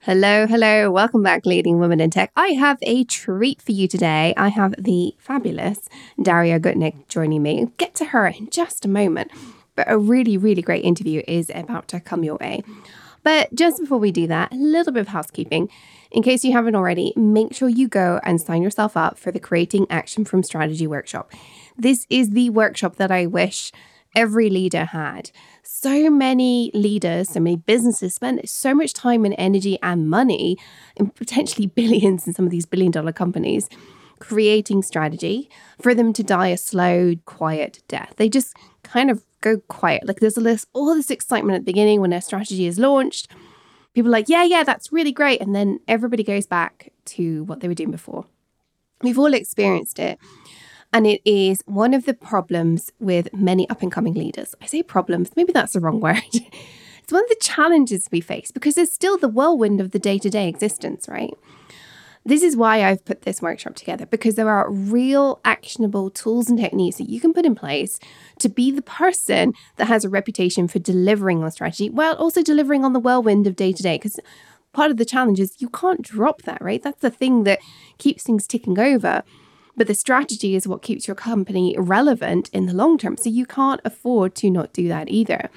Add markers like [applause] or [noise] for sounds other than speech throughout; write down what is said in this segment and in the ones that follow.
Hello, hello. Welcome back, Leading Women in Tech. I have a treat for you today. I have the fabulous Daria Gutnick joining me. Get to her in just a moment. But a really, really great interview is about to come your way. But just before we do that, a little bit of housekeeping. In case you haven't already, make sure you go and sign yourself up for the Creating Action from Strategy workshop. This is the workshop that I wish every leader had. So many leaders, so many businesses spent so much time and energy and money, and potentially [laughs] billions in some of these billion dollar companies, creating strategy for them to die a slow, quiet death. They just kind of go quiet. Like there's this, all this excitement at the beginning when a strategy is launched. People are like, yeah, yeah, that's really great. And then everybody goes back to what they were doing before. We've all experienced it. And it is one of the problems with many up and coming leaders. I say problems, maybe that's the wrong word. [laughs] it's one of the challenges we face because there's still the whirlwind of the day to day existence, right? This is why I've put this workshop together because there are real actionable tools and techniques that you can put in place to be the person that has a reputation for delivering on strategy while also delivering on the whirlwind of day to day. Because part of the challenge is you can't drop that, right? That's the thing that keeps things ticking over. But the strategy is what keeps your company relevant in the long term. So you can't afford to not do that either.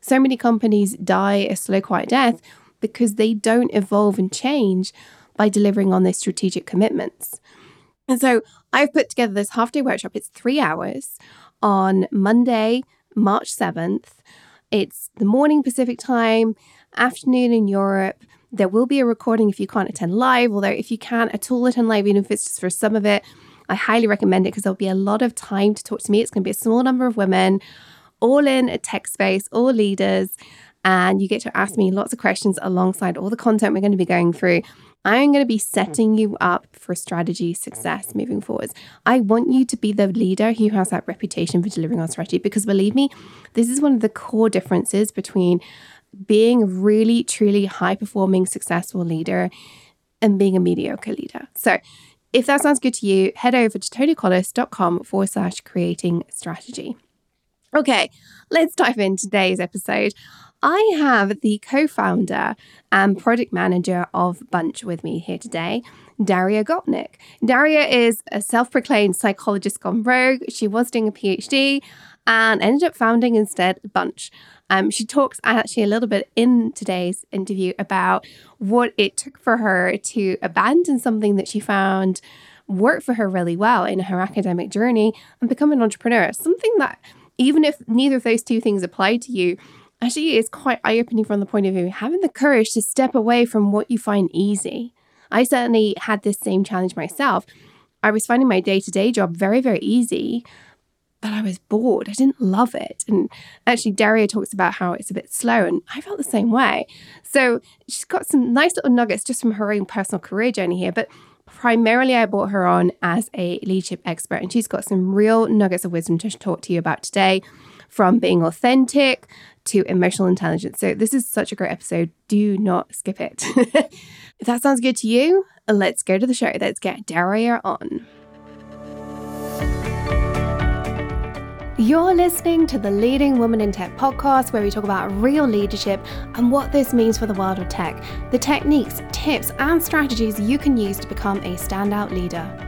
So many companies die a slow, quiet death because they don't evolve and change by delivering on their strategic commitments. And so I've put together this half day workshop. It's three hours on Monday, March 7th. It's the morning Pacific time, afternoon in Europe. There will be a recording if you can't attend live, although if you can at all attend live, even if it's just for some of it, I highly recommend it because there'll be a lot of time to talk to me. It's going to be a small number of women, all in a tech space, all leaders, and you get to ask me lots of questions alongside all the content we're going to be going through. I'm going to be setting you up for strategy success moving forwards. I want you to be the leader who has that reputation for delivering on strategy because believe me, this is one of the core differences between being a really, truly high performing, successful leader and being a mediocre leader. So, if that sounds good to you, head over to tonicollis.com forward slash creating strategy. Okay, let's dive into today's episode. I have the co founder and product manager of Bunch with me here today, Daria Gutnick. Daria is a self proclaimed psychologist gone rogue. She was doing a PhD and ended up founding instead Bunch. Um, she talks actually a little bit in today's interview about what it took for her to abandon something that she found worked for her really well in her academic journey and become an entrepreneur. Something that, even if neither of those two things apply to you, actually is quite eye opening from the point of view having the courage to step away from what you find easy. I certainly had this same challenge myself. I was finding my day to day job very, very easy but I was bored. I didn't love it. And actually, Daria talks about how it's a bit slow, and I felt the same way. So she's got some nice little nuggets just from her own personal career journey here. But primarily, I brought her on as a leadership expert, and she's got some real nuggets of wisdom to talk to you about today from being authentic to emotional intelligence. So, this is such a great episode. Do not skip it. [laughs] if that sounds good to you, let's go to the show. Let's get Daria on. You're listening to the Leading Women in Tech podcast, where we talk about real leadership and what this means for the world of tech, the techniques, tips, and strategies you can use to become a standout leader.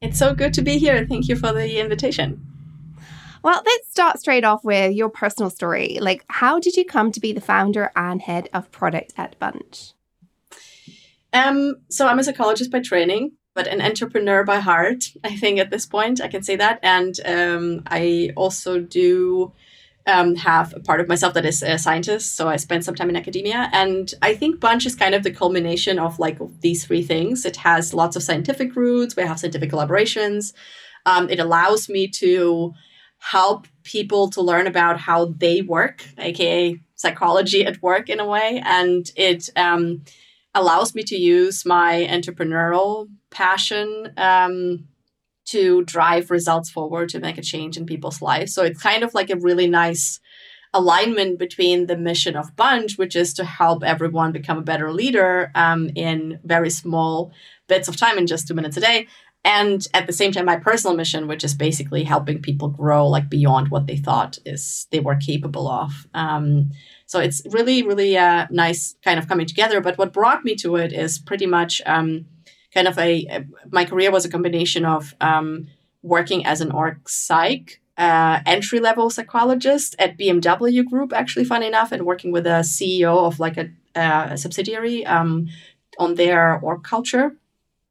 It's so good to be here. Thank you for the invitation. Well, let's start straight off with your personal story. Like, how did you come to be the founder and head of product at Bunch? Um, so I'm a psychologist by training, but an entrepreneur by heart. I think at this point I can say that, and um, I also do um, have a part of myself that is a scientist. So I spent some time in academia. And I think Bunch is kind of the culmination of like these three things. It has lots of scientific roots, we have scientific collaborations. Um, it allows me to help people to learn about how they work, aka psychology at work in a way. And it um, allows me to use my entrepreneurial passion um, to drive results forward to make a change in people's lives. So it's kind of like a really nice alignment between the mission of Bunch, which is to help everyone become a better leader um, in very small bits of time in just two minutes a day. And at the same time, my personal mission, which is basically helping people grow like beyond what they thought is they were capable of. Um, so it's really, really uh, nice kind of coming together. But what brought me to it is pretty much um, kind of a, a, my career was a combination of um, working as an org psych uh, entry level psychologist at BMW Group, actually, funny enough, and working with a CEO of like a, a subsidiary um, on their org culture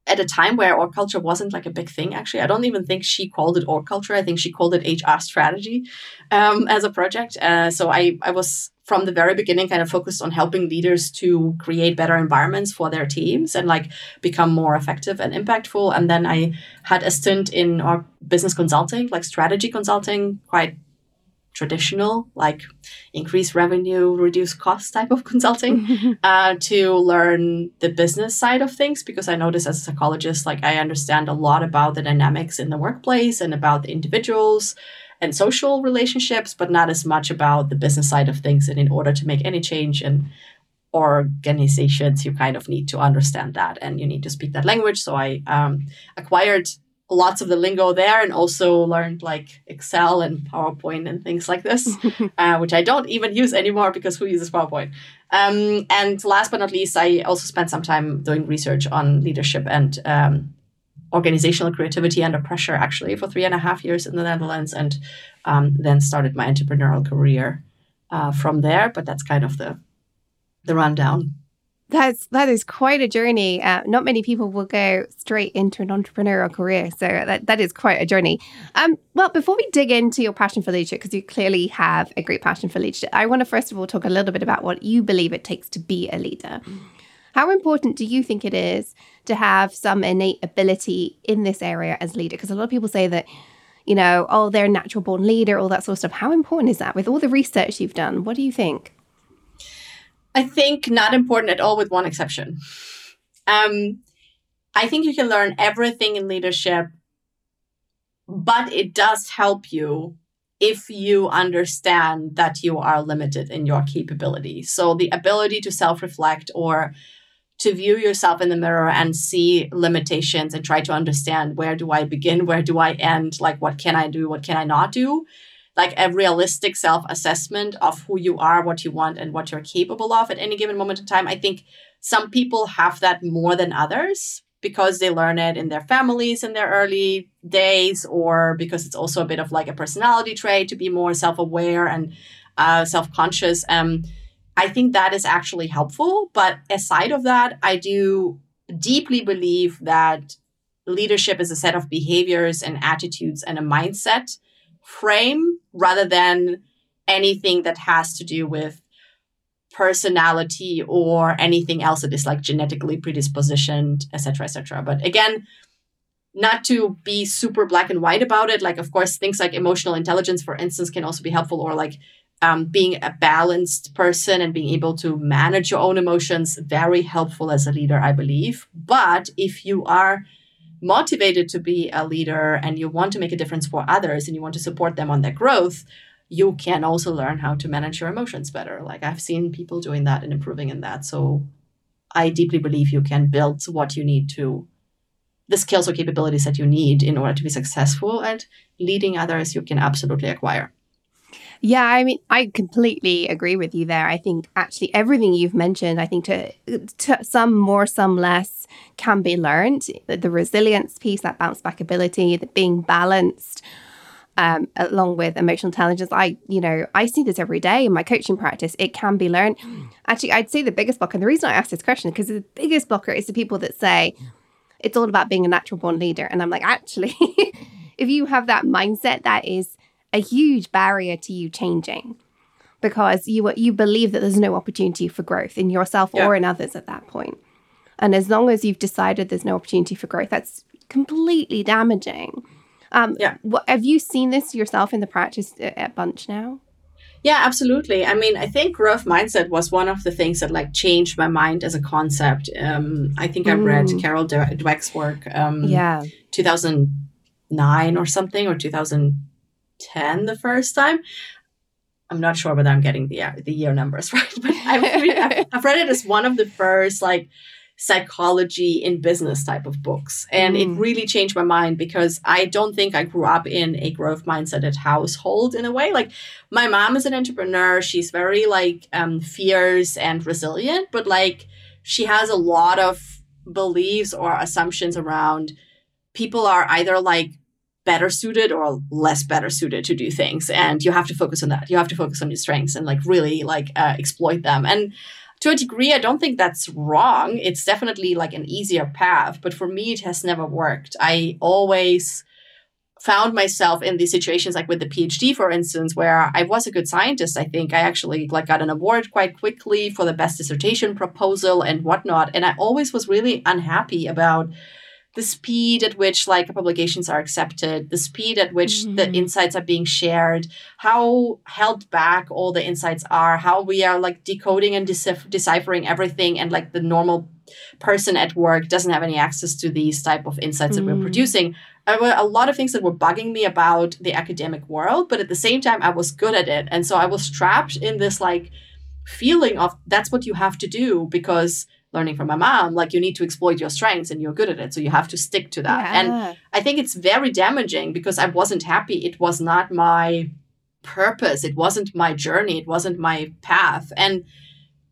at a time where org culture wasn't like a big thing. Actually, I don't even think she called it org culture. I think she called it HR strategy um, as a project. Uh, so I I was from the very beginning kind of focused on helping leaders to create better environments for their teams and like become more effective and impactful. And then i had a stint in our business consulting like strategy consulting quite traditional like increase revenue reduce cost type of consulting [laughs] uh, to learn the business side of things because i noticed as a psychologist like i understand a lot about the dynamics in the workplace and about the individuals and social relationships, but not as much about the business side of things. And in order to make any change in organizations, you kind of need to understand that and you need to speak that language. So I um, acquired lots of the lingo there and also learned like Excel and PowerPoint and things like this, [laughs] uh, which I don't even use anymore because who uses PowerPoint? Um, and last but not least, I also spent some time doing research on leadership and um, organizational creativity under pressure actually for three and a half years in the Netherlands, and um, then started my entrepreneurial career uh, from there. But that's kind of the the rundown. That's that is quite a journey. Uh, not many people will go straight into an entrepreneurial career, so that, that is quite a journey. Um, well, before we dig into your passion for leadership, because you clearly have a great passion for leadership, I want to first of all talk a little bit about what you believe it takes to be a leader. How important do you think it is to have some innate ability in this area as leader? Because a lot of people say that, you know, oh, they're a natural born leader, all that sort of stuff. How important is that with all the research you've done? What do you think? I think not important at all, with one exception. Um, I think you can learn everything in leadership, but it does help you if you understand that you are limited in your capability. So the ability to self reflect or to view yourself in the mirror and see limitations and try to understand where do I begin, where do I end, like what can I do, what can I not do. Like a realistic self assessment of who you are, what you want, and what you're capable of at any given moment in time. I think some people have that more than others because they learn it in their families in their early days, or because it's also a bit of like a personality trait to be more self aware and uh, self conscious. Um, I think that is actually helpful. But aside of that, I do deeply believe that leadership is a set of behaviors and attitudes and a mindset frame rather than anything that has to do with personality or anything else that is like genetically predispositioned etc etc but again not to be super black and white about it like of course things like emotional intelligence for instance can also be helpful or like um, being a balanced person and being able to manage your own emotions very helpful as a leader i believe. But if you are motivated to be a leader and you want to make a difference for others and you want to support them on their growth you can also learn how to manage your emotions better. Like i've seen people doing that and improving in that. So i deeply believe you can build what you need to the skills or capabilities that you need in order to be successful at leading others you can absolutely acquire yeah, I mean, I completely agree with you there. I think actually everything you've mentioned, I think to, to some more, some less, can be learned. The, the resilience piece, that bounce back ability, the being balanced, um, along with emotional intelligence. I, you know, I see this every day in my coaching practice. It can be learned. Actually, I'd say the biggest blocker, and the reason I ask this question, because the biggest blocker is the people that say it's all about being a natural born leader. And I'm like, actually, [laughs] if you have that mindset, that is a huge barrier to you changing because you you believe that there's no opportunity for growth in yourself yeah. or in others at that point. And as long as you've decided there's no opportunity for growth, that's completely damaging. Um, yeah. What, have you seen this yourself in the practice at Bunch now? Yeah, absolutely. I mean, I think growth mindset was one of the things that like changed my mind as a concept. Um, I think I read Mm. Carol Dweck's work, um, Yeah. 2009 or something, or 2010 the first time. I'm not sure whether I'm getting the the year numbers [laughs] right, but I've, I've, I've read it as one of the first like psychology in business type of books, and it Mm. really changed my mind because I don't think I grew up in a growth mindseted household in a way. Like my mom is an entrepreneur; she's very like um, fierce and resilient, but like she has a lot of beliefs or assumptions around people are either like better suited or less better suited to do things. And you have to focus on that. You have to focus on your strengths and like really like uh, exploit them. And to a degree i don't think that's wrong. It's definitely like an easier path. But for me it has never worked. I always found myself in these situations like with the phd for instance where i was a good scientist i think. I actually like got an award quite quickly for the best dissertation proposal and whatnot. And i always was really unhappy about the speed at which like publications are accepted the speed at which the Mhm. insights are being shared how held back all the insights are how we are like decoding and deciphering everything and like the normal person at work doesn't have any access to these type of insights that Mm. we're producing there were a lot of things that were bugging me about the academic world but at the same time i was good at it and so i was trapped in this like feeling of that's what you have to do because learning from my mom like you need to exploit your strengths and you're good at it so you have to stick to that and I think it's very damaging because I wasn't happy. It was not my purpose. It wasn't my journey. It wasn't my path. And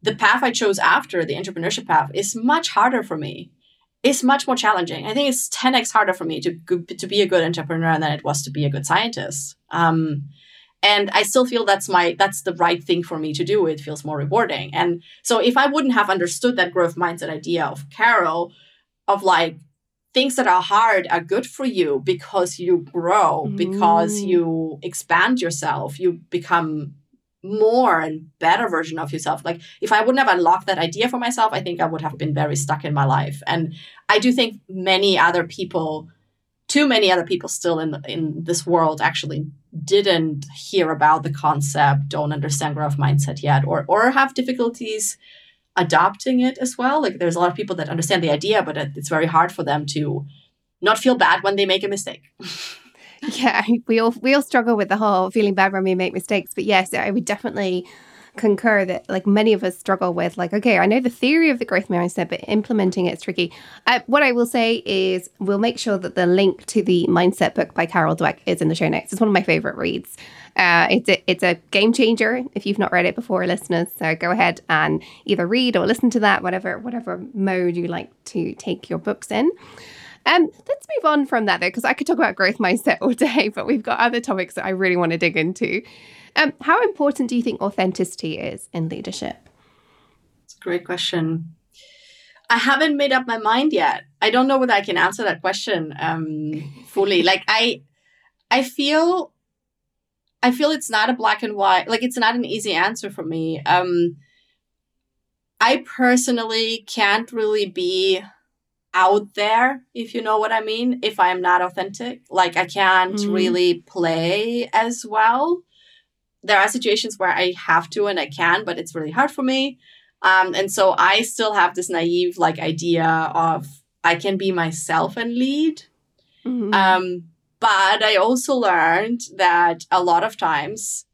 the path I chose after, the entrepreneurship path, is much harder for me. It's much more challenging. I think it's 10x harder for me to, to be a good entrepreneur than it was to be a good scientist. Um, and I still feel that's my that's the right thing for me to do. It feels more rewarding. And so if I wouldn't have understood that growth mindset idea of Carol, of like things that are hard are good for you because you grow, because Mm. you expand yourself, you become more and better version of yourself. Like if I wouldn't have unlocked that idea for myself, I think I would have been very stuck in my life. And I do think many other people, too many other people still in in this world actually didn't hear about the concept, don't understand growth mindset yet, or or have difficulties adopting it as well. Like there's a lot of people that understand the idea, but it- it's very hard for them to not feel bad when they make a mistake. [laughs] Yeah, we all we all struggle with the whole feeling bad when we make mistakes. But yes, I would definitely concur that like many of us struggle with like okay i know the theory of the growth mindset but implementing it's tricky. Uh, what i will say is we'll make sure that the link to the mindset book by carol dweck is in the show notes. It's one of my favorite reads. Uh, it's a, it's a game changer if you've not read it before listeners. So go ahead and either read or listen to that whatever whatever mode you like to take your books in. Um, let's move on from that though, because I could talk about growth mindset [laughs] all day, but we've got other topics that I really want to dig into. Um, how important do you think authenticity is in leadership? It's a great question. I haven't made up my mind yet. I don't know whether I can answer that question um, fully. [laughs] like I, I feel, I feel it's not a black and white. Like it's not an easy answer for me. Um, I personally can't really be out there, if you know what I mean, if I'm not authentic. Like I can't Mm. really play as well. There are situations where I have to and I can, but it's really hard for me. Um, and so I still have this naive like idea of I can be myself and lead. Mhm. Um, but I also learned that a lot of times,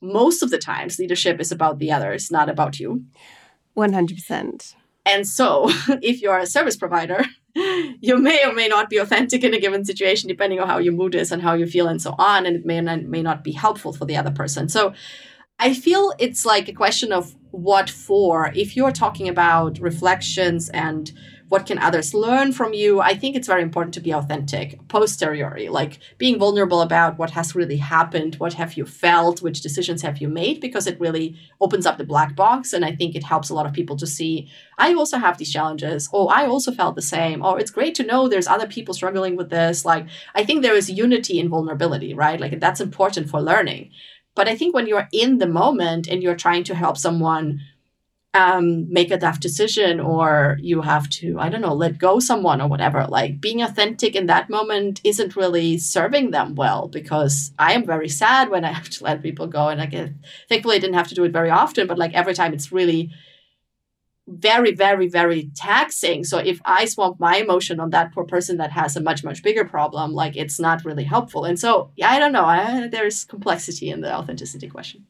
most of the times, leadership is about the others, not about you. 100%. And so, [laughs] if you're a service provider, you may or may not be authentic in a given situation, depending on how your mood is and how you feel, and so on. And it may not, may not be helpful for the other person. So, I feel it's like a question of what for. If you're talking about reflections and what can others learn from you, I think it's very important to be authentic posteriori, like being vulnerable about what has really happened, what have you felt, which decisions have you made, because it really opens up the black box. And I think it helps a lot of people to see, I also have these challenges. Oh, I also felt the same. Oh, it's great to know there's other people struggling with this. Like, I think there is unity in vulnerability, right? Like, that's important for learning. But I think when you're in the moment and you're trying to help someone um, make a tough decision or you have to, I don't know, let go someone or whatever. Like being authentic in that moment isn't really serving them well because I am very sad when I [laughs] have to let people go. And I get, thankfully, I didn't have to do it very often, but like every time it's really very, very, very taxing. So if I swamp my emotion on that poor person that has a much, much bigger problem, like it's not really helpful. And so, yeah, I don't know. I, there's complexity in the authenticity question.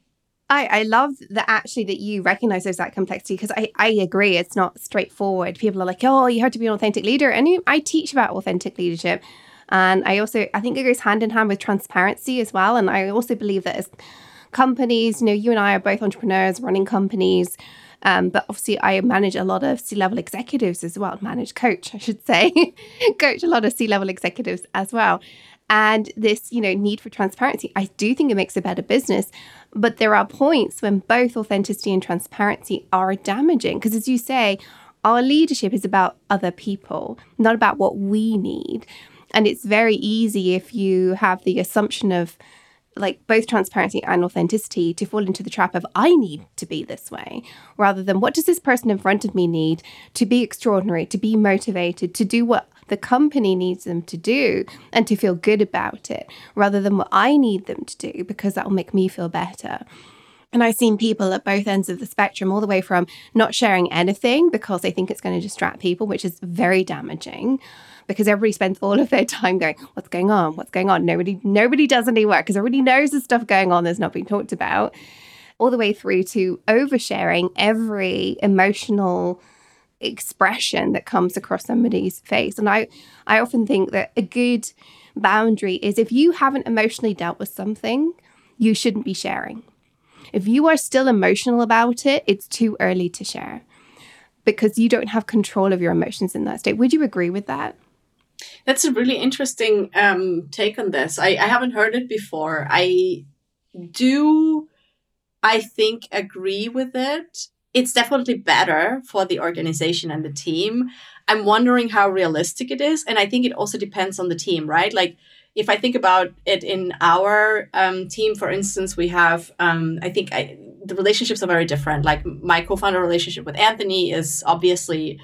I, I love that actually that you recognize there's that complexity because I, I agree it's not straightforward. People are like, oh, you have to be an authentic leader. And I teach about authentic leadership. And I also, I think it goes hand in hand with transparency as well. And I also believe that as companies, you know, you and I are both entrepreneurs running companies. Um, but obviously, I manage a lot of C level executives as well, manage coach, I should say, [laughs] coach a lot of C level executives as well. And this, you know, need for transparency, I do think it makes a better business. But there are points when both authenticity and transparency are damaging. Because as you say, our leadership is about other people, not about what we need. And it's very easy if you have the assumption of like both transparency and authenticity to fall into the trap of I need to be this way rather than what does this person in front of me need to be extraordinary, to be motivated, to do what the company needs them to do and to feel good about it rather than what I need them to do because that will make me feel better. And I've seen people at both ends of the spectrum, all the way from not sharing anything because they think it's going to distract people, which is very damaging because everybody spends all of their time going, What's going on? What's going on? Nobody nobody does any work because everybody knows the stuff going on that's not being talked about. All the way through to oversharing every emotional expression that comes across somebody's face. And I, I often think that a good boundary is if you haven't emotionally dealt with something, you shouldn't be sharing. If you are still emotional about it, it's too early to share because you don't have control of your emotions in that state. Would you agree with that? That's a really interesting um, take on this. I, I haven't heard it before. I do, I think, agree with it it's definitely better for the organization and the team. I'm wondering how realistic it is. And I think it also depends on the team, right? Like, if I think about it in our um, team, for instance, we have, um, I think I, the relationships are very different. Like, my co founder relationship with Anthony is obviously.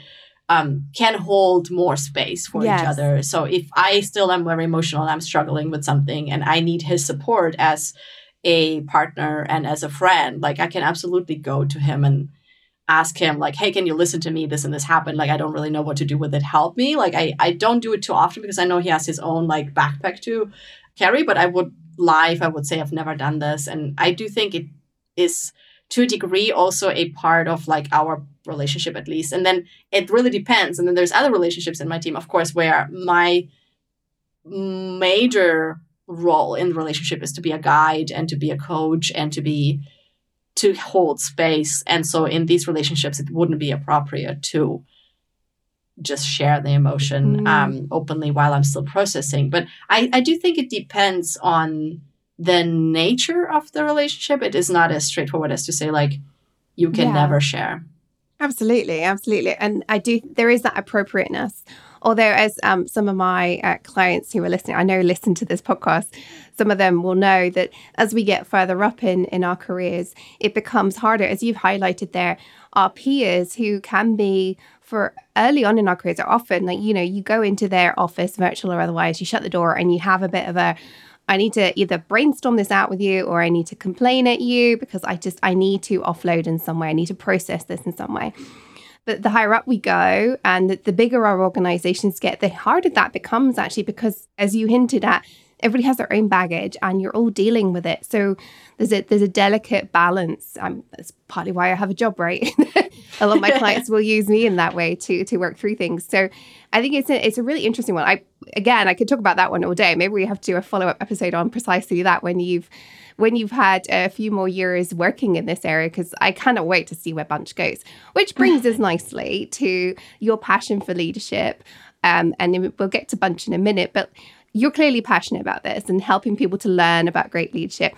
Um, can hold more space for yes. each other. So if I still am very emotional and I'm struggling with something and I need his support as a partner and as a friend, like I can absolutely go to him and ask him like hey can you listen to me? This and this happened. Like i don't really know what to do with it. Help me. Like i i don't do it too often because i know he has his own like backpack to carry but i would lie if i would say i've never done this. And i do think it is to a degree also a part of like our relationship at least. And then it really depends. And then there's other relationships in my team of course where my major role in the relationship is to be a guide and to be a coach and to be to hold space. And so in these relationships, it wouldn't be appropriate to just share the emotion mm. um, openly while I'm still processing. But I, I do think it depends on the nature of the relationship. It is not as straightforward as to say, like, you can yeah. never share. Absolutely, absolutely. And I do, there is that appropriateness. Although, as um, some of my uh, clients who are listening, I know listen to this podcast, some of them will know that as we get further up in, in our careers, it becomes harder. As you've highlighted there, our peers who can be for early on in our careers are often like, you know, you go into their office, virtual or otherwise, you shut the door and you have a bit of a, I need to either brainstorm this out with you or I need to complain at you because I just I need to offload in some way. I need to process this in some way. But the higher up we go and the bigger our organizations get, the harder that becomes actually, because as you hinted at, everybody has their own baggage and you're all dealing with it. So there's a there's a delicate balance. Um, that's partly why I have a job, right? [laughs] a lot of my [laughs] clients will use me in that way to to work through things. So I think it's a it's a really interesting one. I again I could talk about that one all day. Maybe we have to do a follow up episode on precisely that when you've when you've had a few more years working in this area, because I cannot wait to see where Bunch goes. Which [laughs] brings us nicely to your passion for leadership. Um, and we'll get to Bunch in a minute, but you're clearly passionate about this and helping people to learn about great leadership.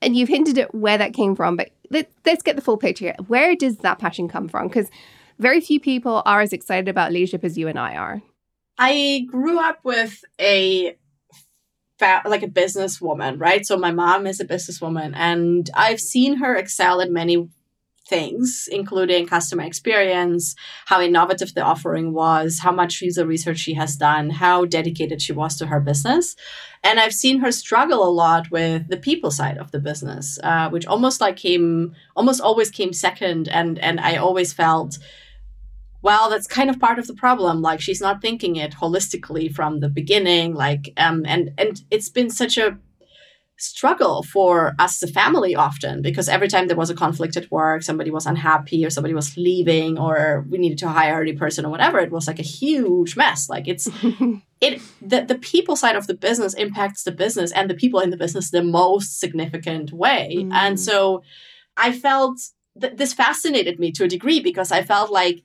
And you've hinted at where that came from, but let, us get the full picture. Where does that passion come from? Because very few people are as excited about leadership as you and I are. I grew up with a like a businesswoman, right? So my mom is a businesswoman, and I've seen her excel in many things, including customer experience, how innovative the offering was, how much user research she has done, how dedicated she was to her business. And I've seen her struggle a lot with the people side of the business, uh, which almost like came, almost always came second. And and I always felt, well, that's kind of part of the problem. Like she's not thinking it holistically from the beginning. Like, um, and and it's been such a struggle for us as a family often because every time there was a conflict at work, somebody was unhappy or somebody was leaving or we needed to hire a new person or whatever, it was like a huge mess. Like it's [laughs] it the, the people side of the business impacts the business and the people in the business the most significant way. Mm. And so I felt that this fascinated me to a degree because I felt like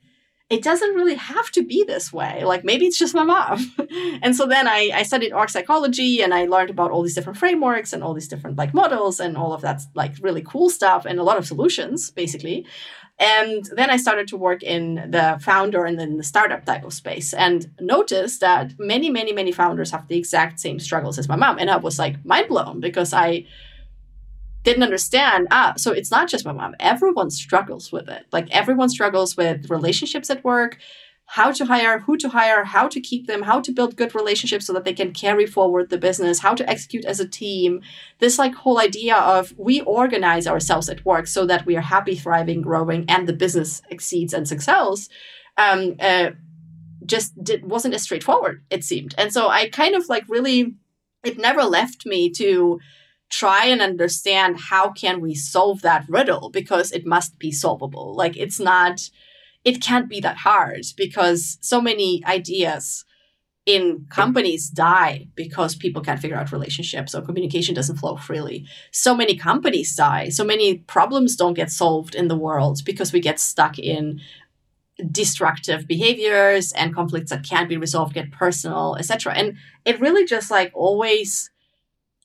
it doesn't really have to be this way. Like maybe it's just my mom. [laughs] and so then I, I studied org psychology and I learned about all these different frameworks and all these different like models and all of that like really cool stuff and a lot of solutions basically. And then I started to work in the founder and then the startup type of space and noticed that many, many, many founders have the exact same struggles as my mom. And I was like mind blown because I didn't understand ah so it's not just my mom. Everyone struggles with it. Like everyone struggles with relationships at work how to hire who to hire how to keep them how to build good relationships so that they can carry forward the business how to execute as a team. This like whole idea of we organize ourselves at work so that we are happy thriving growing and the business exceeds and excels um, uh, just did, wasn't as straightforward it seemed. And so i kind of like really it never left me to try and understand how can we solve that riddle because it must be solvable like it's not it can't be that hard because so many ideas in companies die because people can't figure out relationships or communication doesn't flow freely. So many companies die. So many problems don't get solved in the world because we get stuck in destructive behaviors and conflicts that can't be resolved get personal, etc. And it really just like always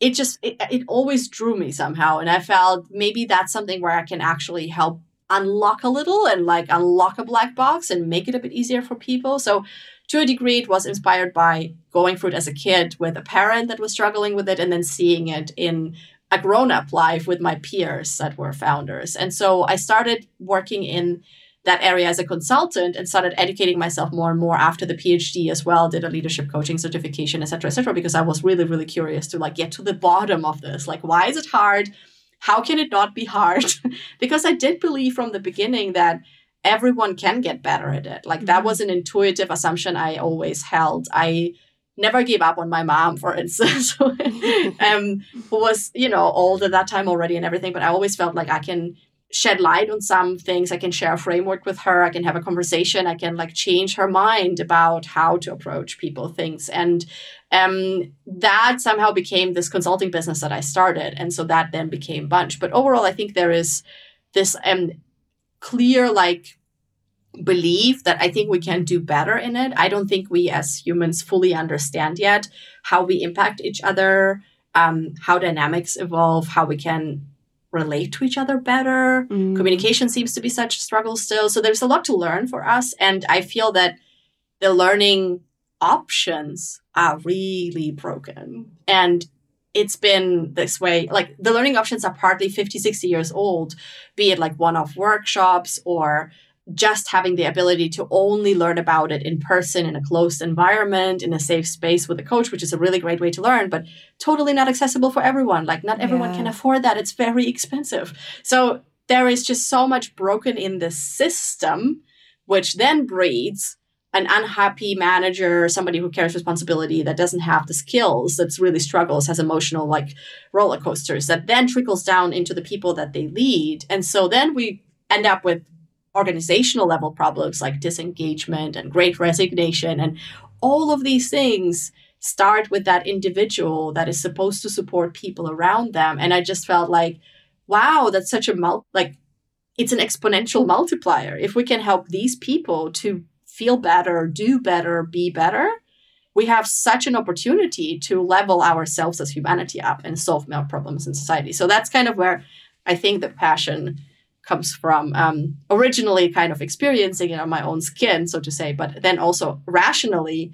it just it, it always drew me somehow and i felt maybe that's something where i can actually help unlock a little and like unlock a black box and make it a bit easier for people. So to a degree it was inspired by going through it as a kid with a parent that was struggling with it and then seeing it in a grown-up life with my peers that were founders. And so i started working in that area as a consultant and started educating myself more and more after the PhD as well, did a leadership coaching certification, et cetera, et cetera, because I was really, really curious to like get to the bottom of this. Like, why is it hard? How can it not be hard? [laughs] because I did believe from the beginning that everyone can get better at it. Like that mm-hmm. was an intuitive assumption I always held. I never gave up on my mom, for instance, [laughs] [laughs] um, who was, you know, old at that time already and everything. But I always felt like I can shed light on some things. I can share a framework with her. I can have a conversation. I can like change her mind about how to approach people things. And um, that somehow became this consulting business that i started. And so that then became bunch. But overall i think there is this um, clear like belief that i think we can do better in it. I don't think we as humans fully understand yet how we impact each other um, how dynamics evolve how we can relate to each other better. Mm. Communication seems to be such a struggle still. So there's a lot to learn for us. And I feel that the learning options are really broken. And it's been this way. Like the learning options are partly 50, 60 years old, be it like one off workshops or just having the ability to only learn about it in person in a closed environment in a safe space with a coach which is a really great way to learn but totally not accessible for everyone. Like not everyone yeah. can afford that. It's very expensive. So there is just so much broken in the system which then breeds an unhappy manager somebody who carries responsibility that doesn't have the skills that's really struggles has emotional like roller coasters that then trickles down into the people that they lead. And so then we end up with organizational level problems like disengagement and great resignation and all of these things start with that individual that is supposed to support people around them. And i just felt like wow that's such a mul- like it's an exponential mm-hmm. multiplier. If we can help these people to feel better do better be better we have such an opportunity to level ourselves as humanity up and solve more problems in society. So that's kind of where i think the passion comes from um, originally kind of experiencing it on my own skin, so to say, but then also rationally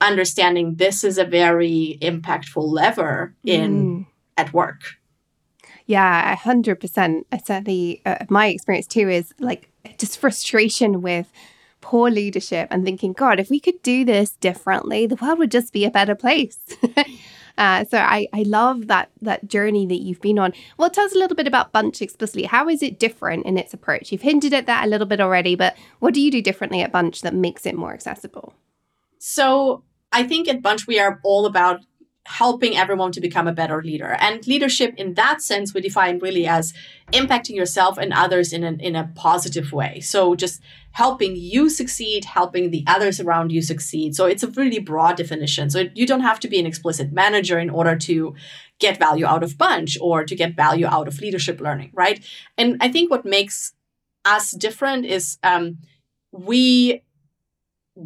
understanding this is a very impactful lever in mm. at work. Yeah, hundred percent. Certainly, uh, my experience too is like just frustration with poor leadership and thinking, God, if we could do this differently, the world would just be a better place. [laughs] uh, so I, I love that that journey that you've been on. Well, tell us a little bit about Bunch explicitly. How is it different in its approach? You've hinted at that a little bit already, but what do you do differently at Bunch that makes it more accessible? So I think at Bunch we are all about helping everyone to become a better leader. And leadership in that sense we define really as impacting yourself and others in an, in a positive way. So just helping you succeed, helping the others around you succeed. So it's a really broad definition. So you don't have to be an explicit manager in order to get value out of bunch or to get value out of leadership learning, right? And I think what makes us different is um, we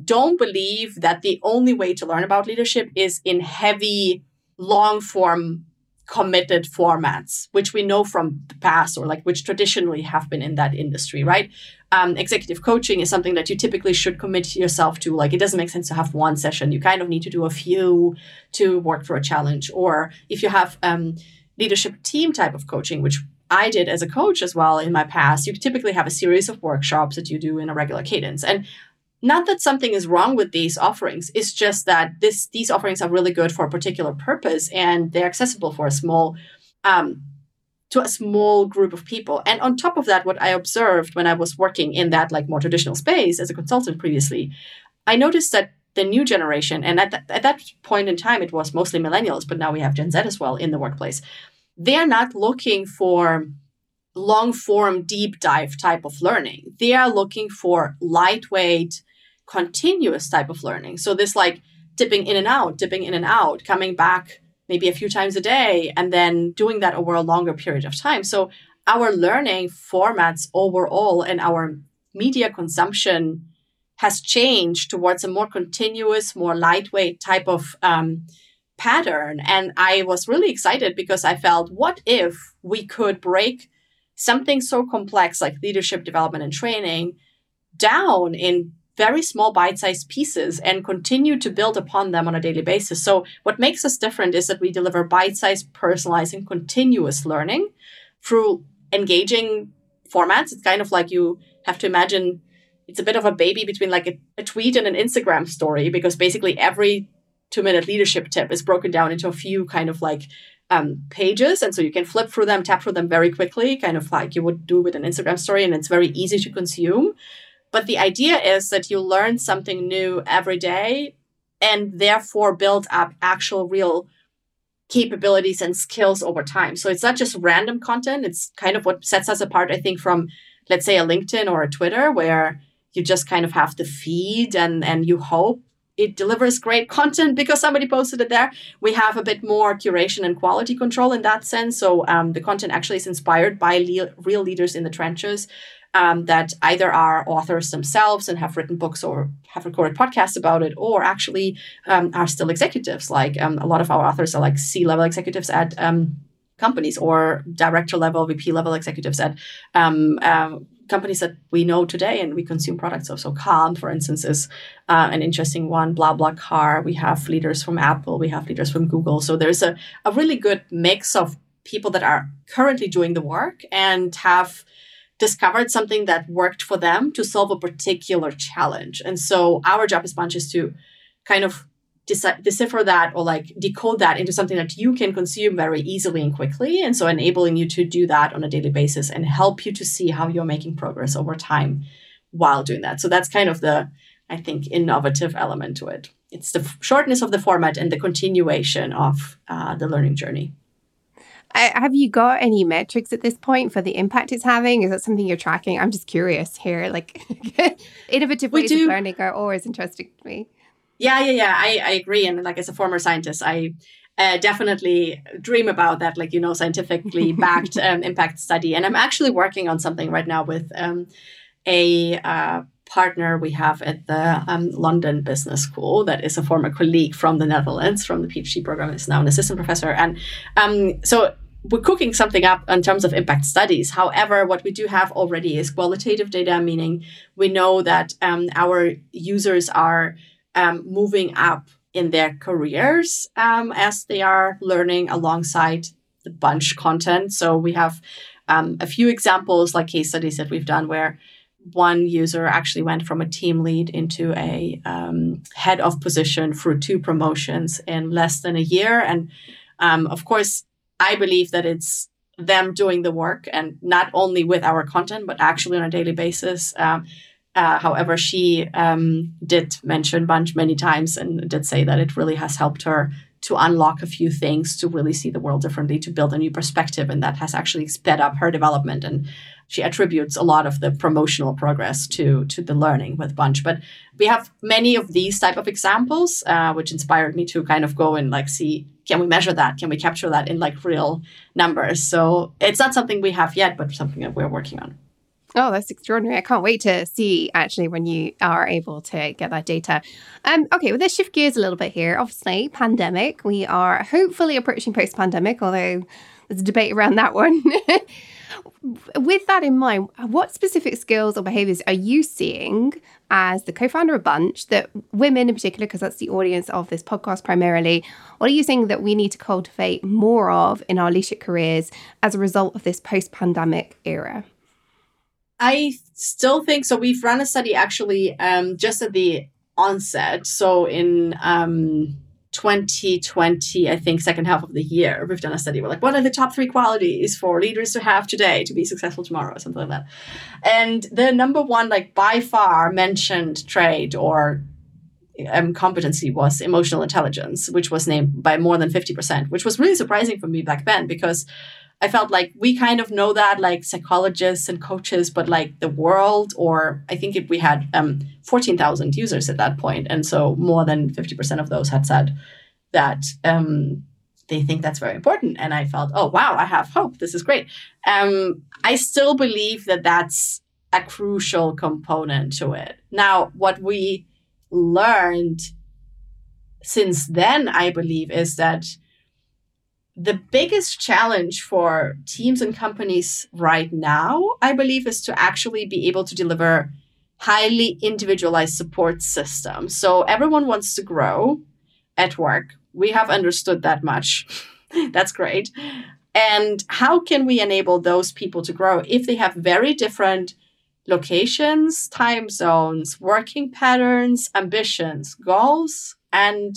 don't believe that the only way to learn about leadership is in heavy, long form, committed formats, which we know from the past or like which traditionally have been in that industry, right? Um, executive coaching is something that you typically should commit yourself to. Like, it doesn't make sense to have one session. You kind of need to do a few to work through a challenge. Or if you have um, leadership team type of coaching, which I did as a coach as well in my past, you typically have a series of workshops that you do in a regular cadence. And not that something is wrong with these offerings it's just that this these offerings are really good for a particular purpose and they're accessible for a small um, to a small group of people. And on top of that what i observed when i was working in that like more traditional space as a consultant previously i noticed that the new generation and at, th- at that point in time it was mostly millennials but now we have gen z as well in the workplace they're not looking for long form deep dive type of learning. They are looking for lightweight continuous type of learning. So this like dipping in and out, dipping in and out, coming back maybe a few times a day, and then doing that over a longer period of time. So our learning formats overall and our media consumption has changed towards a more continuous, more lightweight type of um, pattern. And I was really excited because I felt, what if we could break something so complex like leadership development and training down in very small bite-sized pieces and continue to build upon them on a daily basis. So what makes us different is that we deliver bite-sized, personalized, and continuous learning through engaging formats. It's kind of like you have to imagine it's a bit of a baby between like a, a tweet and an Instagram story because basically every two minute leadership tip is broken down into a few kind of like um, pages. And so you can flip through them, tap through them very quickly, kind of like you would do with an Instagram story. And it's very easy to consume. But the idea is that you learn something new every day and therefore build up actual real capabilities and skills over time. So it's not just random content. It's kind of what sets us apart, I think, from let's say a LinkedIn or a Twitter where you just kind of have the feed and and you hope it delivers great content because somebody posted it there. We have a bit more curation and quality control in that sense. So um, the content actually is inspired by le- real leaders in the trenches um, that either are authors themselves and have written books or have recorded podcasts about it, or actually um, are still executives. Like um, a lot of our authors are like C level executives at um, companies or director level, VP level executives at um, uh, companies that we know today and we consume products of. So Calm, for instance, is uh, an interesting one. BlaBlaCar. We have leaders from Apple. We have leaders from Google. So there's a, a really good mix of people that are currently doing the work and have discovered something that worked for them to solve a particular challenge. And so our job as Bunch is to kind of decipher that or like decode that into something that you can consume very easily and quickly. And so enabling you to do that on a daily basis and help you to see how you're making progress over time while doing that. So that's kind of the, I think, innovative element to it. It's the shortness of the format and the continuation of uh, the learning journey. Have you got any metrics at this point for the impact it's having? Is that something you're tracking? I'm just curious here. Like [laughs] innovative we ways do. of learning are always interesting to me. Yeah, yeah, yeah. I, I agree. And like as a former scientist, I uh, definitely dream about that, like, you know, scientifically [laughs] backed um, impact study. And I'm actually working on something right now with um, a uh, partner we have at the um, London Business School that is a former colleague from the Netherlands, from the PhD program, is now an assistant professor. And um, so we're cooking something up in terms of impact studies. However, what we do have already is qualitative data, meaning we know that um, our users are um, moving up in their careers um, as they are learning alongside the bunch content. So we have um, a few examples, like case studies that we've done, where one user actually went from a team lead into a um, head of position through two promotions in less than a year. And um, of course, I believe that it's them doing the work and not only with our content, but actually on a daily basis. Um, uh, however, she um, did mention Bunch many times and did say that it really has helped her to unlock a few things, to really see the world differently, to build a new perspective. And that has actually sped up her development. And she attributes a lot of the promotional progress to, to the learning with Bunch. But we have many of these type of examples, uh, which inspired me to kind of go and like see, can we measure that? Can we capture that in like real numbers? So it's not something we have yet, but something that we're working on. Oh, that's extraordinary. I can't wait to see actually when you are able to get that data. Um, okay, well, let's shift gears a little bit here. Obviously, pandemic. We are hopefully approaching post pandemic, although there's a debate around that one. [laughs] With that in mind, what specific skills or behaviors are you seeing as the co founder of Bunch that women in particular, because that's the audience of this podcast primarily, what are you seeing that we need to cultivate more of in our leadership careers as a result of this post pandemic era? I still think so. We've run a study actually um, just at the onset. So in um, 2020, I think, second half of the year, we've done a study. We're like, what are the top three qualities for leaders to have today to be successful tomorrow, or something like that. And the number one, like by far mentioned trait or um, competency was emotional intelligence, which was named by more than 50%, which was really surprising for me back then because I felt like we kind of know that, like psychologists and coaches, but like the world, or I think if we had um, 14,000 users at that. And so more than 50% of those had said that um, they think that's very important. And I felt, oh, wow, I have hope. This is great. Um, I still believe that that's a crucial component to it. Now, what we learned since then, I believe, is that the biggest challenge for teams and companies right now, I believe, is to actually be able to deliver highly individualized support systems. So everyone wants to grow at work. We have understood that much. [laughs] That's great. And how can we enable those people to grow if they have very different locations, time zones, working patterns, ambitions, goals, and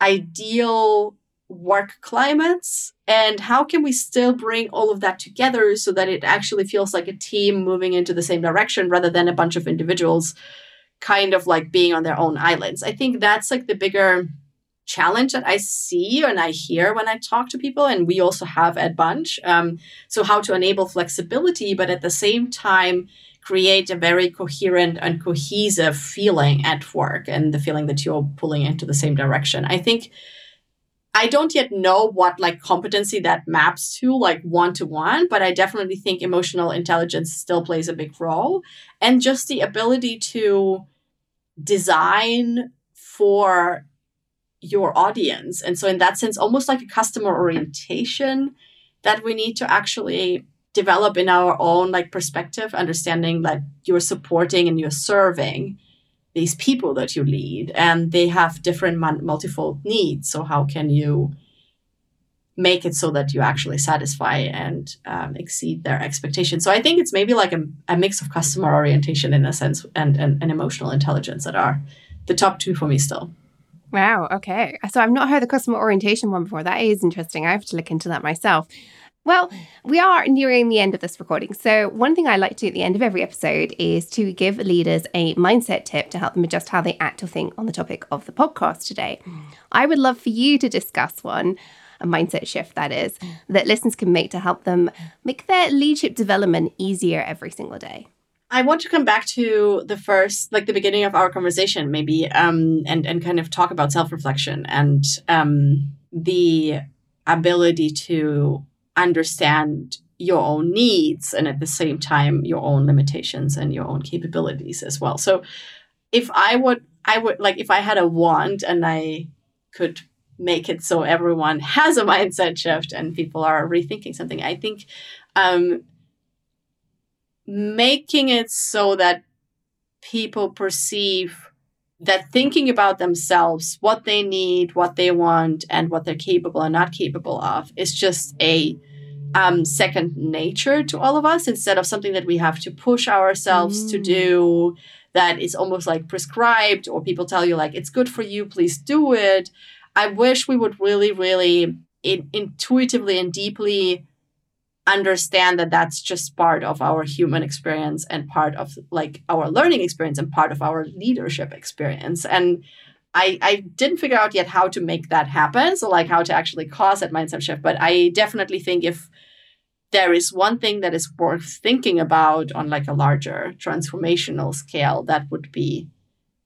ideal work climates and how can we still bring all of that together so that it actually feels like a team moving into the same direction rather than a bunch of individuals kind of like being on their own islands? I think that's like the bigger challenge that i see and i hear when i talk to people and we also have at bunch um, so how to enable flexibility but at the same time create a very coherent and cohesive feeling at work and the feeling that you're pulling into the same direction. I think I don't yet know what like competency that maps to like one to one, but I definitely think emotional intelligence still plays a big role. And just the ability to design for your audience. And so, in that sense, almost like a customer orientation that we need to actually develop in our own like perspective, understanding that you're supporting and you're serving these people that you lead and they have different multifold needs so how can you make it so that you actually satisfy and um, exceed their expectations so i think it's maybe like a, a mix of customer orientation in a sense and, and, and emotional intelligence that are the top two for me still Wow. Okay. So I've not heard the customer orientation one before. That is interesting. I have to look into that myself. Well, we are nearing the end of this recording. So, one thing I like to do at the end of every episode is to give leaders a mindset tip to help them adjust how they act or think on the topic of the podcast today. I would love for you to discuss one, a mindset shift that is, that listeners can make to help them make their leadership development easier every single day. I want to come back to the first, like the beginning of our conversation, maybe, um, and and kind of talk about self reflection and um, the ability to understand your own needs and at the same time your own limitations and your own capabilities as well. So if I would I would like if I had a wand and I could make it so everyone has a [laughs] mindset shift and people are rethinking something, I think um, making it so that people perceive that thinking about themselves, what they need, what they want, and what they're capable and not capable of is just a um, second nature to all of us instead of something that we have to push ourselves mm. to do that is almost like prescribed or people tell you like it's good for you please do it i wish we would really really in, intuitively and deeply understand that that's just part of our human experience and part of like our learning experience and part of our leadership experience and I, I didn't figure out yet how to make that happen so like how to actually cause that mindset shift but i definitely think if there is one thing that is worth thinking about on like a larger transformational scale that would be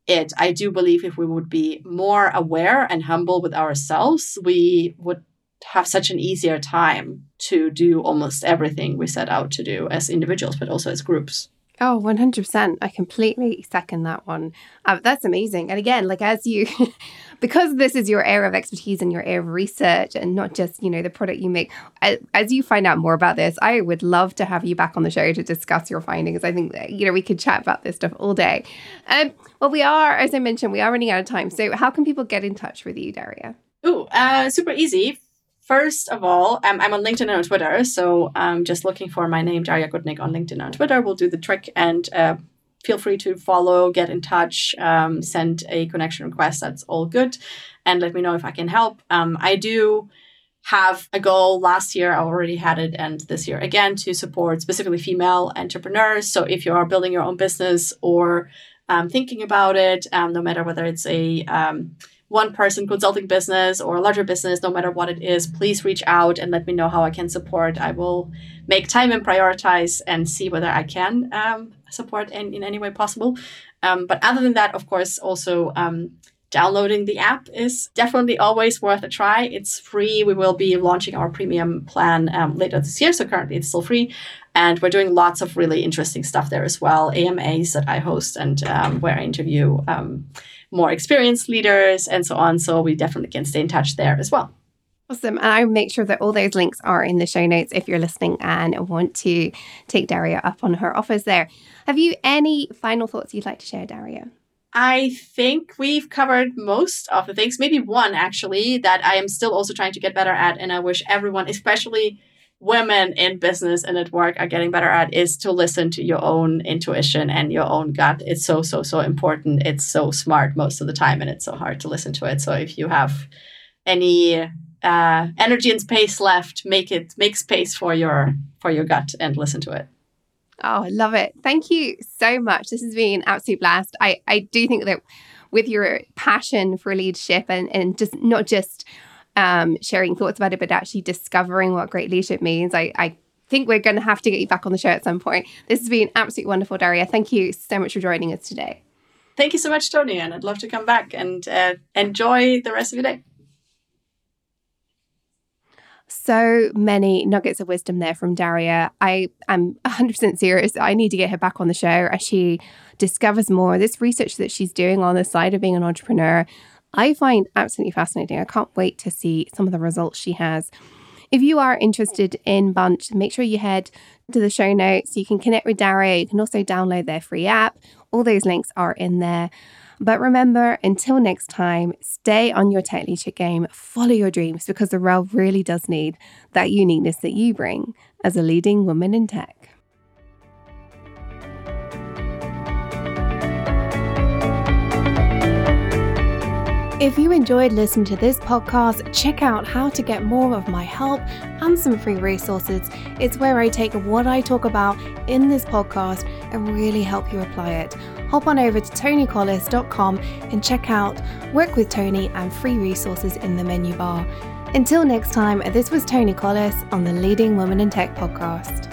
it i do believe if we would be more aware and humble with ourselves we would have such an easier time to do almost everything we set out to do as individuals, but also as groups. Oh, 100%. I completely second that one. Uh, that's amazing. And again, like as you, [laughs] because this is your area of expertise and your area of research and not just, you know, the product you make, as, as you find out more about this, I would love to have you back on the show to discuss your findings. I think, that, you know, we could chat about this stuff all day. Um, well, we are, as I mentioned, we are running out of time. So how can people get in touch with you, Daria? Oh, uh, super easy. First of all, um, I'm on LinkedIn and on Twitter. So um, just looking for my name, Daria Gutnick, on LinkedIn and Twitter will do the trick. And uh, feel free to follow, get in touch, um, send a connection request. That's all good. And let me know if I can help. Um, I do have a goal last year, I already had it, and this year again to support specifically female entrepreneurs. So if you are building your own business or um, thinking about it, um, no matter whether it's a um, one person consulting business or a larger business, no matter what it is, please reach out and let me know how I can support. I will make time and prioritize and see whether I can um, support in, in any way possible. Um, but other than that, of course, also um, downloading the app is definitely always worth a try. It's free. We will be launching our premium plan um, later this year. So currently it's still free. And we're doing lots of really interesting stuff there as well. AMAs that I host and um, where I interview um, more experienced leaders and so on. So we definitely can stay in touch there as well. Awesome. And I'll make sure that all those links are in the show notes if you're listening and want to take Daria up on her offers there. Have you any final thoughts you'd like to share, Daria? I think we've covered most of the things, maybe one actually, that I am still also trying to get better at. And I wish everyone, especially women in business and at work are getting better at is to listen to your own intuition and your own gut. It's so, so, so important. It's so smart most of the time, and it's so hard to listen to it. So if you have any uh, energy and space left, make it make space for your for your gut and listen to it. Oh, I love it. Thank you so much. This has been an absolute blast. I, I do think that with your passion for leadership and, and just not just um, sharing thoughts about it, but actually discovering what great leadership means. I, I think we're going to have to get you back on the show at some point. This has been absolutely wonderful, Daria. Thank you so much for joining us today. Thank you so much, Toni, and I'd love to come back and uh, enjoy the rest of your day. So many nuggets of wisdom there from Daria. I am 100% serious. I need to get her back on the show as she discovers more. This research that she's doing on the side of being an entrepreneur I find absolutely fascinating. I can't wait to see some of the results she has. If you are interested in Bunch, make sure you head to the show notes. You can connect with Daria. You can also download their free app. All those links are in there. But remember, until next time, stay on your tech leadership game, follow your dreams because the world really does need that uniqueness that you bring as a leading woman in tech. If you enjoyed listening to this podcast, check out how to get more of my help and some free resources. It's where I take what I talk about in this podcast and really help you apply it. Hop on over to tonicollis.com and check out Work with Toni and free resources in the menu bar. Until next time, this was Toni Collis on the Leading Women in Tech podcast.